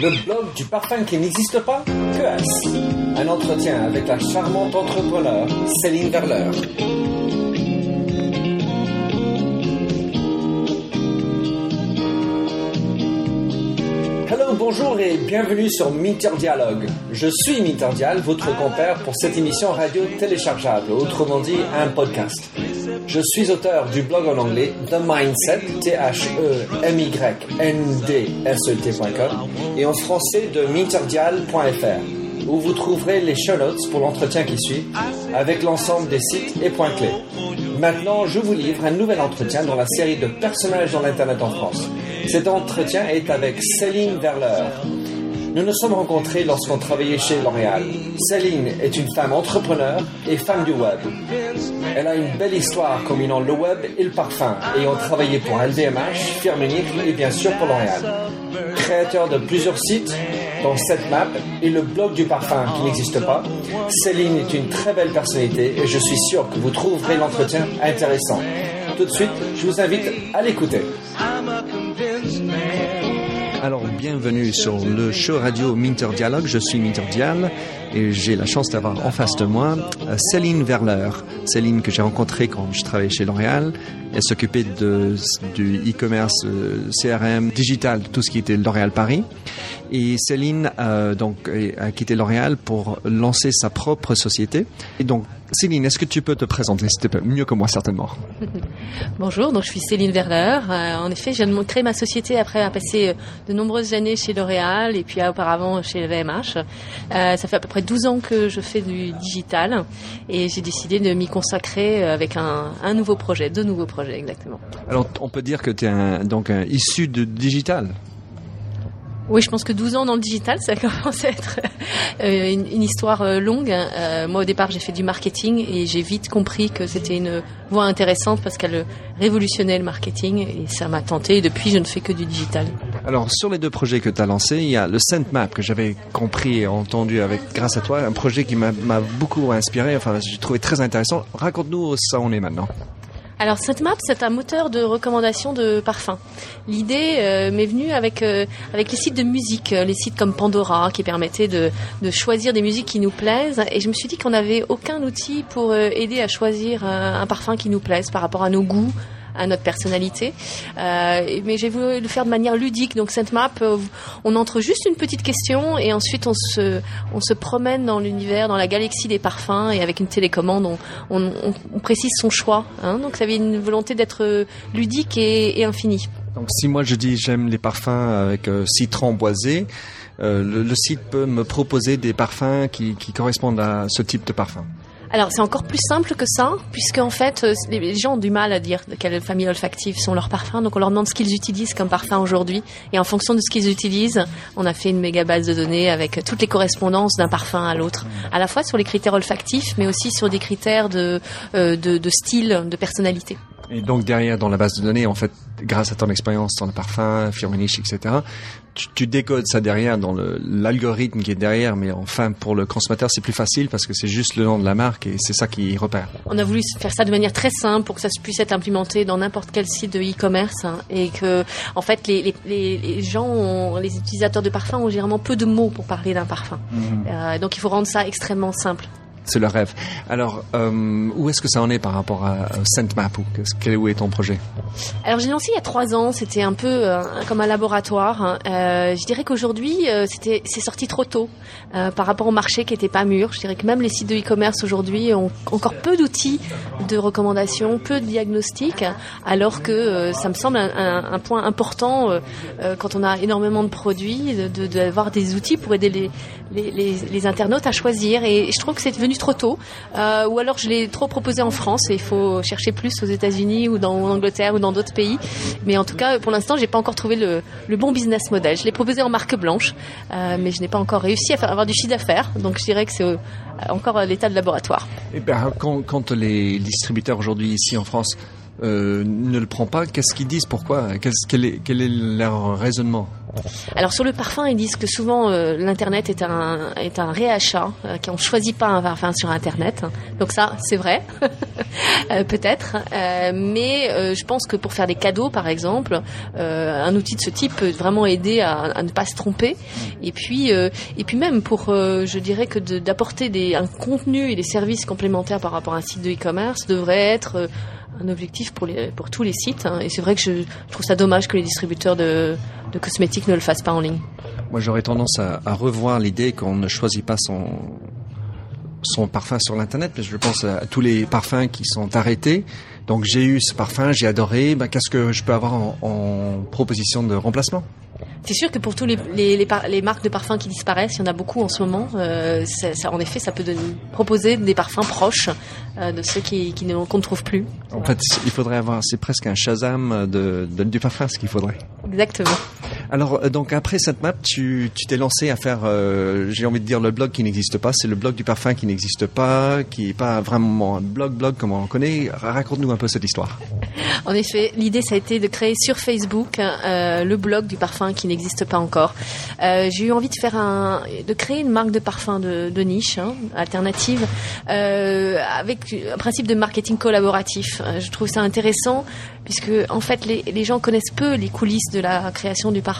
Le blog du parfum qui n'existe pas Que est-ce Un entretien avec la charmante entrepreneur Céline Verleur. Hello, bonjour et bienvenue sur Minter Dialogue. Je suis Minter Dial, votre compère pour cette émission radio téléchargeable, autrement dit un podcast. Je suis auteur du blog en anglais The Mindset, T-H-E-M-Y-N-D-S-E-T.com et en français de minterdial.fr où vous trouverez les show notes pour l'entretien qui suit avec l'ensemble des sites et points clés. Maintenant, je vous livre un nouvel entretien dans la série de personnages dans l'Internet en France. Cet entretien est avec Céline Verleur. Nous nous sommes rencontrés lorsqu'on travaillait chez L'Oréal. Céline est une femme entrepreneur et femme du web. Elle a une belle histoire combinant le web et le parfum, ayant travaillé pour LVMH, Firmenich et bien sûr pour L'Oréal. Créateur de plusieurs sites, dont Setmap et le blog du parfum qui n'existe pas, Céline est une très belle personnalité et je suis sûr que vous trouverez l'entretien intéressant. Tout de suite, je vous invite à l'écouter. Alors, bienvenue sur le show radio Minter Dialogue. Je suis Minter Dial et j'ai la chance d'avoir en face de moi euh, Céline Verleur. Céline que j'ai rencontrée quand je travaillais chez L'Oréal. Elle s'occupait du e-commerce, euh, CRM, digital, tout ce qui était L'Oréal Paris. Et Céline euh, donc a quitté L'Oréal pour lancer sa propre société. Et donc Céline, est-ce que tu peux te présenter, plaît, mieux que moi certainement Bonjour, donc je suis Céline Verleur. Euh, en effet, je viens de créer ma société après avoir passé de nombreuses années chez L'Oréal et puis auparavant chez VMH. Euh, ça fait à peu près 12 ans que je fais du digital et j'ai décidé de m'y consacrer avec un, un, nouveau projet, deux nouveaux projets exactement. Alors, on peut dire que tu es un, donc un, issu de digital? Oui, je pense que 12 ans dans le digital, ça commence à être euh, une, une, histoire euh, longue. Euh, moi, au départ, j'ai fait du marketing et j'ai vite compris que c'était une voie intéressante parce qu'elle révolutionnait le marketing et ça m'a tenté. Et depuis, je ne fais que du digital. Alors, sur les deux projets que tu as lancés, il y a le ScentMap que j'avais compris et entendu avec grâce à toi, un projet qui m'a beaucoup inspiré. Enfin, j'ai trouvé très intéressant. Raconte-nous où ça en est maintenant. Alors ScentMap, c'est un moteur de recommandation de parfums. L'idée euh, m'est venue avec euh, avec les sites de musique, euh, les sites comme Pandora qui permettaient de, de choisir des musiques qui nous plaisent. Et je me suis dit qu'on n'avait aucun outil pour aider à choisir un parfum qui nous plaise par rapport à nos goûts, à notre personnalité. Euh, mais j'ai voulu le faire de manière ludique. Donc cette map, euh, on entre juste une petite question et ensuite on se, on se promène dans l'univers, dans la galaxie des parfums et avec une télécommande, on, on, on précise son choix. Hein. Donc ça avait une volonté d'être ludique et, et infini. Donc si moi je dis j'aime les parfums avec euh, citron boisé, euh, le, le, site peut me proposer des parfums qui, qui correspondent à ce type de parfum. Alors c'est encore plus simple que ça, puisque en fait euh, les gens ont du mal à dire de quelles familles olfactives sont leurs parfums, donc on leur demande ce qu'ils utilisent comme parfum aujourd'hui, et en fonction de ce qu'ils utilisent, on a fait une méga base de données avec toutes les correspondances d'un parfum à l'autre, à la fois sur les critères olfactifs, mais aussi sur des critères de, euh, de, de style, de personnalité. Et donc derrière, dans la base de données, en fait, grâce à ton expérience dans le parfum, Firmenich, etc., tu, tu, décodes ça derrière dans l'algorithme qui est derrière, mais enfin pour le consommateur c'est plus facile parce que c'est juste le nom de la marque et c'est ça qui repère. On a voulu faire ça de manière très simple pour que ça puisse être implémenté dans n'importe quel site de e-commerce hein, et que en fait les, les, les gens, ont, les utilisateurs de parfums ont généralement peu de mots pour parler d'un parfum. Mmh. Euh, donc il faut rendre ça extrêmement simple c'est le rêve. Alors, euh, où est-ce que ça en est par rapport à ScentMap ou quel où est ton projet? Alors, j'ai lancé il y a trois ans. C'était un peu euh, comme un laboratoire. Hein. Euh, je dirais qu'aujourd'hui, euh, c'était c'est sorti trop tôt euh, par rapport au marché qui était pas mûr. Je dirais que même les sites de e-commerce aujourd'hui ont encore peu d'outils de recommandation, peu de diagnostics, alors que euh, ça me semble un, point important quand on a énormément de produits, d'avoir de, de, des outils pour aider les, les, internautes à choisir. Et je trouve que c'est venu trop tôt, euh, ou alors je l'ai trop proposé en France et il faut chercher plus aux États-Unis ou dans en Angleterre ou dans d'autres pays. Mais en tout cas, pour l'instant, j'ai pas encore trouvé le, bon business model. Je l'ai proposé en marque blanche, euh, mais je n'ai pas encore réussi à avoir du chiffre d'affaires. Donc je dirais que c'est euh, encore l'état de laboratoire. Et ben, quand les distributeurs aujourd'hui ici en France euh, ne le prend pas, qu'est-ce qu'ils disent Pourquoi quel, est, leur raisonnement? Alors sur le parfum, ils disent que souvent euh, l'internet est un est un réachat, euh, qu'on choisit pas un parfum sur internet. Donc ça, c'est vrai, euh, peut-être. Mais je pense que pour faire des cadeaux, par exemple, un outil de ce type peut vraiment aider à, à ne pas se tromper. Et puis et puis même pour, je dirais que d'apporter des un contenu et des services complémentaires par rapport à un site de e-commerce devrait être un objectif pour, les, pour tous les sites. Hein. Et c'est vrai que je, trouve ça dommage que les distributeurs de, cosmétiques ne le fassent pas en ligne. Moi, j'aurais tendance à, à revoir l'idée qu'on ne choisit pas son, son parfum sur l'internet, mais je pense à tous les parfums qui sont arrêtés. Donc j'ai eu ce parfum, j'ai adoré. Ben, Qu'est-ce que je peux avoir en, en proposition de remplacement? C'est sûr que pour tous les, les, les, marques de parfums qui disparaissent, il y en a beaucoup en ce moment. Euh, ça, en effet, ça peut donner, proposer des parfums proches euh, de ceux qui, qui qu'on ne trouve plus. En fait, il faudrait avoir, c'est presque un Shazam de, de, du parfum, ce qu'il faudrait. Exactement. Alors, euh, donc après cette map, tu t'es lancé à faire, euh, j'ai envie de dire le blog qui n'existe pas. C'est le blog du parfum qui n'existe pas, qui n'est pas vraiment un blog blog comme on connaît. Raconte-nous un peu cette histoire. En effet, l'idée ça a été de créer sur Facebook euh, le blog du parfum qui n'existe pas encore. J'ai eu envie de faire un, de créer une marque de parfum de, niche, hein, alternative, avec un principe de marketing collaboratif. Je trouve ça intéressant puisque en fait les, gens connaissent peu les coulisses de la création du parfum.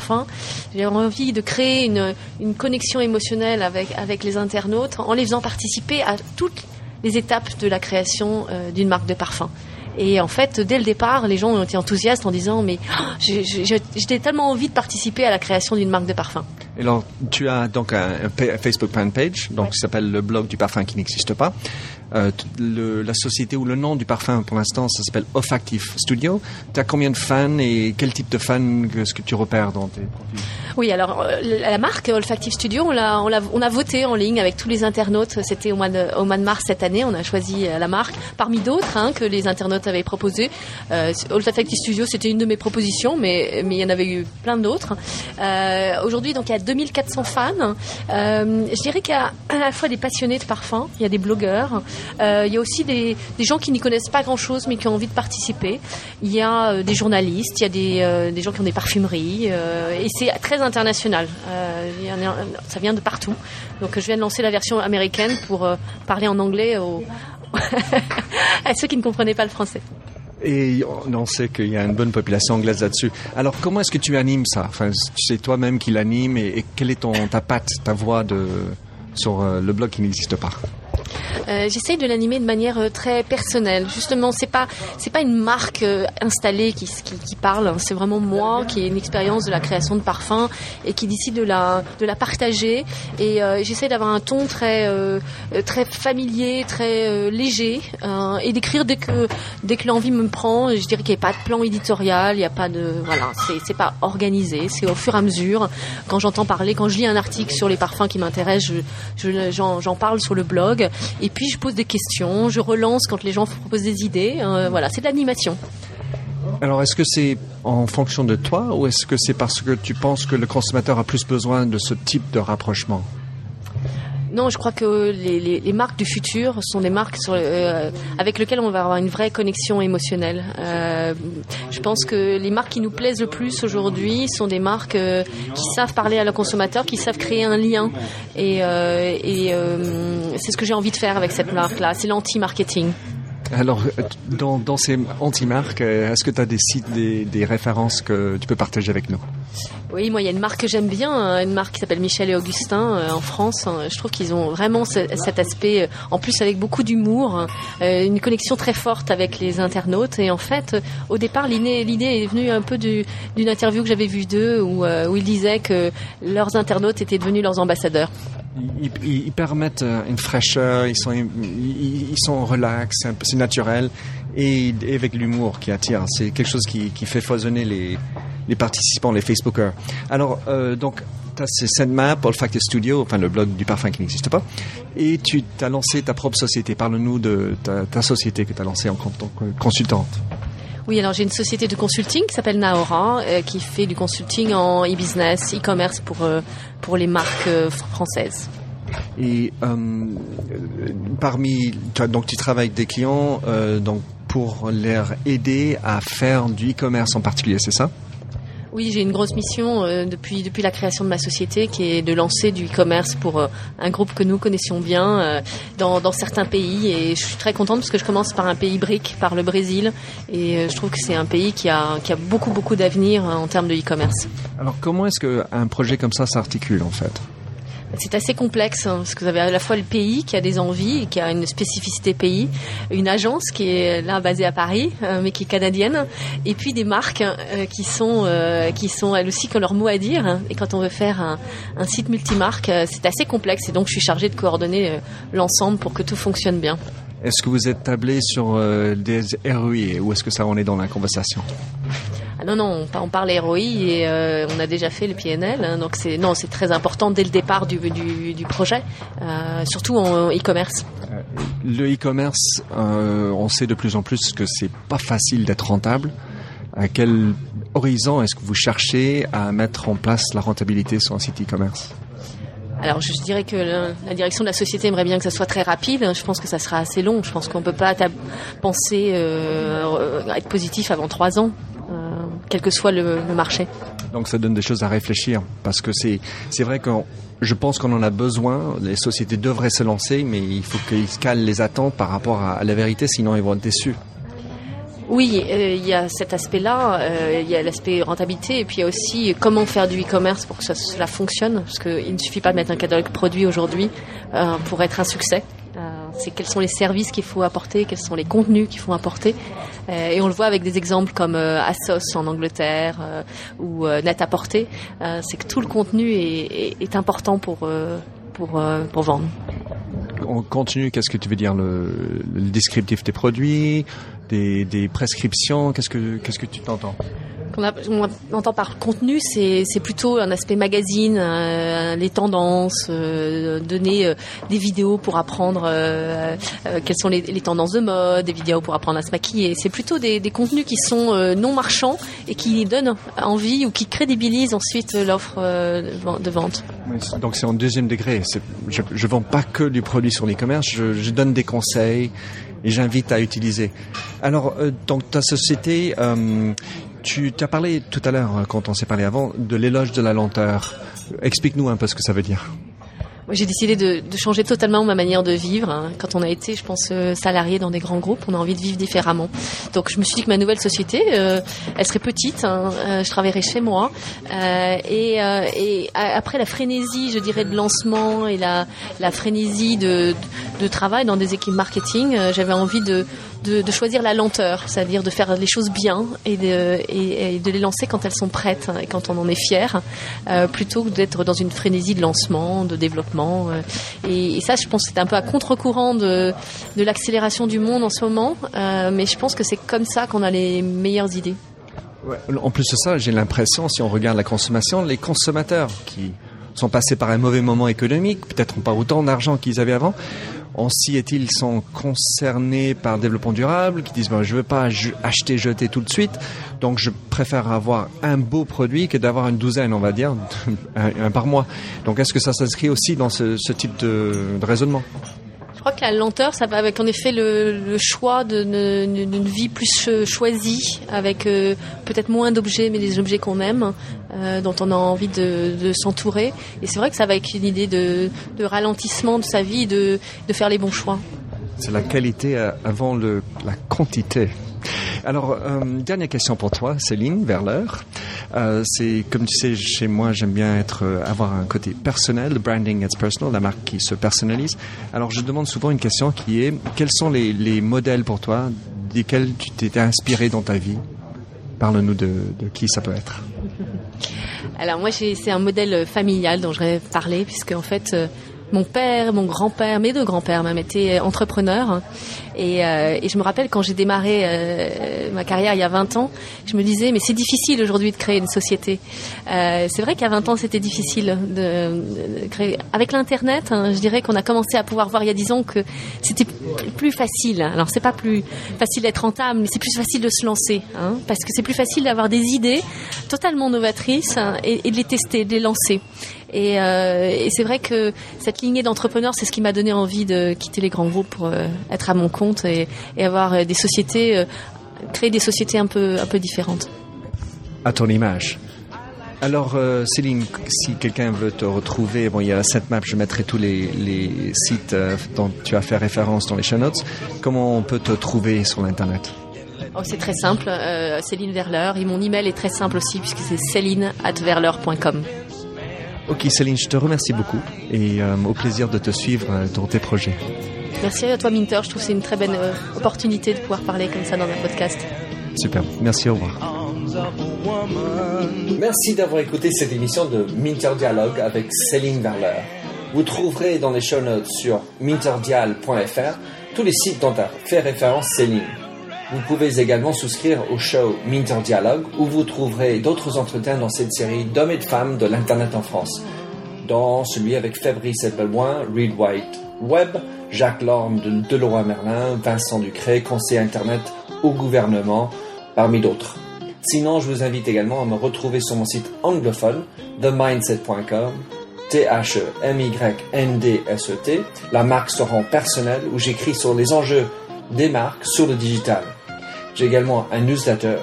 J'ai envie de créer une, connexion émotionnelle avec les internautes en les faisant participer à toutes les étapes de la création euh, d'une marque de parfum. Et en fait, dès le départ, les gens ont été enthousiastes en disant mais oh, j'étais tellement envie de participer à la création d'une marque de parfum. Et alors, tu as donc un, Facebook fan page, donc qui s'appelle le blog du parfum qui n'existe pas. Euh, le, la société ou le nom du parfum pour l'instant, ça s'appelle Olfactive Studio. Tu as combien de fans et quel type de fans est-ce que tu repères dans tes profils? Oui, alors euh, la marque Olfactive Studio, on a, on, a, on a voté en ligne avec tous les internautes. C'était au mois de, au mois de mars cette année. On a choisi euh, la marque parmi d'autres hein, que les internautes avaient proposé. Euh, Olfactive Studio, c'était une de mes propositions, mais mais il y en avait eu plein d'autres. Euh, Aujourd'hui, donc il y a 2400 fans. Euh, je dirais qu'il y a à la fois des passionnés de parfums, il y a des blogueurs. Euh, il y a aussi des, gens qui n'y connaissent pas grand-chose mais qui ont envie de participer. Il y a euh, des journalistes, il y a des, des gens qui ont des parfumeries et c'est très international. ça vient de partout. Donc je viens de lancer la version américaine pour parler en anglais aux à ceux qui ne comprenaient pas le français. Et on sait qu'il y a une bonne population anglaise là-dessus. Alors, comment est-ce que tu animes ça? Enfin, c'est toi-même qui l'anime et, et quelle est ton, ta patte, ta voix de, sur le blog qui n'existe pas? Euh, j'essaye de l'animer de manière euh, très personnelle. Justement, c'est pas c'est pas une marque euh, installée qui, qui, qui parle. Hein. C'est vraiment moi qui ai une expérience de la création de parfums et qui décide de la de la partager. Et j'essaie d'avoir un ton très très familier, très léger et d'écrire dès que dès que l'envie me prend. Je dirais qu'il n'y a pas de plan éditorial, il n'y a pas de voilà, c'est c'est pas organisé. C'est au fur et à mesure. Quand j'entends parler, quand je lis un article sur les parfums qui m'intéressent, je, j'en, j'en parle sur le blog. Et puis je pose des questions, je relance quand les gens proposent des idées. Euh, voilà, c'est de l'animation. Alors, est-ce que c'est en fonction de toi ou est-ce que c'est parce que tu penses que le consommateur a plus besoin de ce type de rapprochement? Non, je crois que les, marques du futur sont des marques sur, euh, avec lesquelles on va avoir une vraie connexion émotionnelle. Euh, je pense que les marques qui nous plaisent le plus aujourd'hui sont des marques euh, qui savent parler à la consommateur, qui savent créer un lien. Et, c'est ce que j'ai envie de faire avec cette marque-là. C'est l'anti-marketing. Alors, dans, dans ces anti-marques, est-ce que tu as des sites, des références que tu peux partager avec nous? Oui, moi, il y a une marque que j'aime bien, hein, une marque qui s'appelle Michel et Augustin euh, en France. Hein. Je trouve qu'ils ont vraiment cet aspect, euh, en plus avec beaucoup d'humour, hein, euh, une connexion très forte avec les internautes. Et en fait, au départ, l'idée est venue un peu d'une interview que j'avais vue d'eux où, ils disaient que leurs internautes étaient devenus leurs ambassadeurs. Ils, ils, permettent une fraîcheur, ils sont, ils, sont relax, c'est naturel, et, et avec l'humour qui attire. C'est quelque chose qui, qui fait foisonner les, les participants, les Facebookers. Alors, euh, donc, tu as cette map, Olfactive Studio, enfin le blog du parfum qui n'existe pas, et tu as lancé ta propre société. Parle-nous de ta, ta, société que tu as lancée en tant que consultante. Oui, alors j'ai une société de consulting qui s'appelle Naora, euh, qui fait du consulting en e-business, e-commerce pour, euh, pour les marques euh, françaises. Et euh, parmi, donc tu travailles avec des clients, euh, donc pour les aider à faire du e-commerce en particulier, c'est ça? Oui, j'ai une grosse mission euh, depuis depuis la création de ma société qui est de lancer du e-commerce pour euh, un groupe que nous connaissions bien euh, dans, dans certains pays. Et je suis très contente parce que je commence par un pays brique, par le Brésil. Et je trouve que c'est un pays qui a qui a beaucoup beaucoup d'avenir en termes de e-commerce. Alors comment est-ce qu'un projet comme ça s'articule en fait? C'est assez complexe hein, parce que vous avez à la fois le pays qui a des envies qui a une spécificité pays, une agence qui est là basée à Paris euh, mais qui est canadienne, et puis des marques euh, qui sont euh, qui sont elles aussi qui ont leur mot à dire. Hein. Et quand on veut faire un, site multimarque, c'est assez complexe et donc je suis chargée de coordonner l'ensemble pour que tout fonctionne bien. Est-ce que vous êtes tablé sur des ROI ou est-ce que ça en est dans la conversation? Ah non, non, on, parle ROI et euh, on a déjà fait le PNL. Hein, donc c'est non, c'est très important dès le départ du, du, du projet, euh, surtout en e-commerce. Euh, le e-commerce, on sait de plus en plus que c'est pas facile d'être rentable. À quel horizon est-ce que vous cherchez à mettre en place la rentabilité sur un site e-commerce? Alors je dirais que la, direction de la société aimerait bien que ça soit très rapide. Je pense que ça sera assez long. Je pense qu'on ne peut pas penser euh, être positif avant trois ans quel que soit le, marché. Donc ça donne des choses à réfléchir parce que c'est c'est vrai que je pense qu'on en a besoin. Les sociétés devraient se lancer, mais il faut qu'ils calent les attentes par rapport à, la vérité, sinon ils vont être déçus. Oui, euh, il y a cet aspect-là, euh, il y a l'aspect rentabilité, et puis il y a aussi comment faire du e-commerce pour que ça, cela fonctionne, parce qu'il ne suffit pas de mettre un catalogue produit aujourd'hui euh, pour être un succès. c'est quels sont les services qu'il faut apporter, quels sont les contenus qu'il faut apporter. Et on le voit avec des exemples comme Asos en Angleterre ou Net-à-Porter. c'est que tout le contenu est, important pour, pour, pour vendre. On continue, qu'est-ce que tu veux dire le, le descriptif des produits, des, des prescriptions Qu'est-ce que qu'est-ce que tu t'entends? On, entend par contenu, c'est plutôt un aspect magazine, euh, les tendances, euh, donner euh, des vidéos pour apprendre quelles sont les, tendances de mode, des vidéos pour apprendre à se maquiller. C'est plutôt des, contenus qui sont non marchands et qui donnent envie ou qui crédibilisent ensuite l'offre de vente. donc c'est en deuxième degré. Je ne vends pas que du produit sur l'e-commerce, je, je donne des conseils et j'invite à utiliser. Alors, euh, donc ta société, tu as parlé tout à l'heure, quand on s'est parlé avant, de l'éloge de la lenteur. Explique-nous un peu ce que ça veut dire j'ai décidé de, changer totalement ma manière de vivre. Hein. Quand on a été, je pense, euh, salarié dans des grands groupes, on a envie de vivre différemment. Donc je me suis dit que ma nouvelle société, euh, elle serait petite. Hein. Euh, je travaillerais chez moi. Et, après la frénésie, je dirais, de lancement et la, la frénésie de, de, travail dans des équipes marketing, j'avais envie de, de, de, choisir la lenteur, c'est-à-dire de faire les choses bien et de, et, et de les lancer quand elles sont prêtes hein, et quand on en est fier, plutôt que d'être dans une frénésie de lancement, de développement euh, et, ça, je pense, c'est un peu à contre-courant de, de l'accélération du monde en ce moment. Euh, mais je pense que c'est comme ça qu'on a les meilleures idées. En plus de ça, j'ai l'impression, si on regarde la consommation, les consommateurs qui sont passés par un mauvais moment économique, peut-être pas autant d'argent qu'ils avaient avant, si est-ils sont concernés par développement durable, qui disent ben, je veux pas acheter, jeter tout de suite, donc je préfère avoir un beau produit que d'avoir une douzaine, on va dire, un, par mois. Donc est-ce que ça s'inscrit aussi dans ce, type de raisonnement? Je crois que la lenteur, ça va avec en effet le, choix d'une vie plus choisie, avec euh, peut-être moins d'objets, mais des objets qu'on aime, euh, dont on a envie de, s'entourer. Et c'est vrai que ça va avec une idée de, ralentissement de sa vie, de, de faire les bons choix. C'est la qualité euh, avant le, la quantité. Alors, euh, dernière question pour toi, Céline, vers. Euh, c'est comme tu sais, chez moi, j'aime bien être euh, avoir un côté personnel. Le branding it's personal, la marque qui se personnalise. Alors, je demande souvent une question qui est quels sont les, les modèles pour toi desquels tu t'es inspiré dans ta vie? Parle-nous de, de qui ça peut être. Alors moi, c'est un modèle familial dont je vais parler, puisque en fait, mon père, mon grand-père, mes deux grands-pères même étaient entrepreneurs. Et, euh, et je me rappelle quand j'ai démarré euh, ma carrière il y a 20 ans, je me disais mais c'est difficile aujourd'hui de créer une société. Euh, c'est vrai qu'à 20 ans c'était difficile de, créer. Avec l'internet, hein, je dirais qu'on a commencé à pouvoir voir il y a 10 ans que c'était plus facile. Alors c'est pas plus facile d'être rentable, mais c'est plus facile de se lancer, hein, parce que c'est plus facile d'avoir des idées totalement novatrices hein, et, de les tester, de les lancer. Et, et c'est vrai que cette lignée d'entrepreneurs, c'est ce qui m'a donné envie de quitter les grands groupes pour être à mon compte et, et avoir des sociétés, créer des sociétés un peu, un peu différentes. À ton image. Alors, euh, Céline, si quelqu'un veut te retrouver, bon, il y a cette map, je mettrai tous les, les sites euh, dont tu as fait référence dans les show notes. Comment on peut te trouver sur l'Internet? Oh, C'est très simple, euh, Céline Verleur. Et mon email est très simple aussi, puisque c'est céline.verleur.com. Ok, Céline, je te remercie beaucoup et au plaisir de te suivre dans tes projets. Merci à toi, Minter. Je trouve que c'est une très belle opportunité de pouvoir parler comme ça dans un podcast. Super. Merci, au revoir. Merci d'avoir écouté cette émission de Minter Dialogue avec Céline Verler. Vous trouverez dans les show notes sur minterdial.fr tous les sites dont a fait référence Céline. Vous pouvez également souscrire au show Minter Dialogue où vous trouverez d'autres entretiens dans cette série d'hommes et de femmes de l'Internet en France. Dans celui avec Fabrice Eppelboin, Reed White Web, Jacques Lorme de Deloitte Merlin, Vincent Ducré, conseiller Internet au gouvernement, parmi d'autres. Sinon, je vous invite également à me retrouver sur mon site anglophone, themindset.com, T-H-E-M-Y-N-D-S-E-T. La marque se rend personnelle où j'écris sur les enjeux des marques sur le digital. J'ai également un newsletter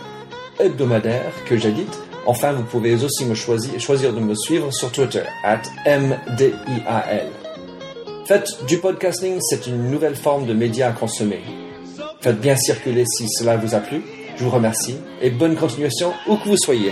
hebdomadaire que j'édite. Enfin, vous pouvez aussi me choisir, choisir de me suivre sur Twitter, at MDIAL. Faites du podcasting, c'est une nouvelle forme de média à consommer. Faites bien circuler si cela vous a plu. Je vous remercie et bonne continuation où que vous soyez.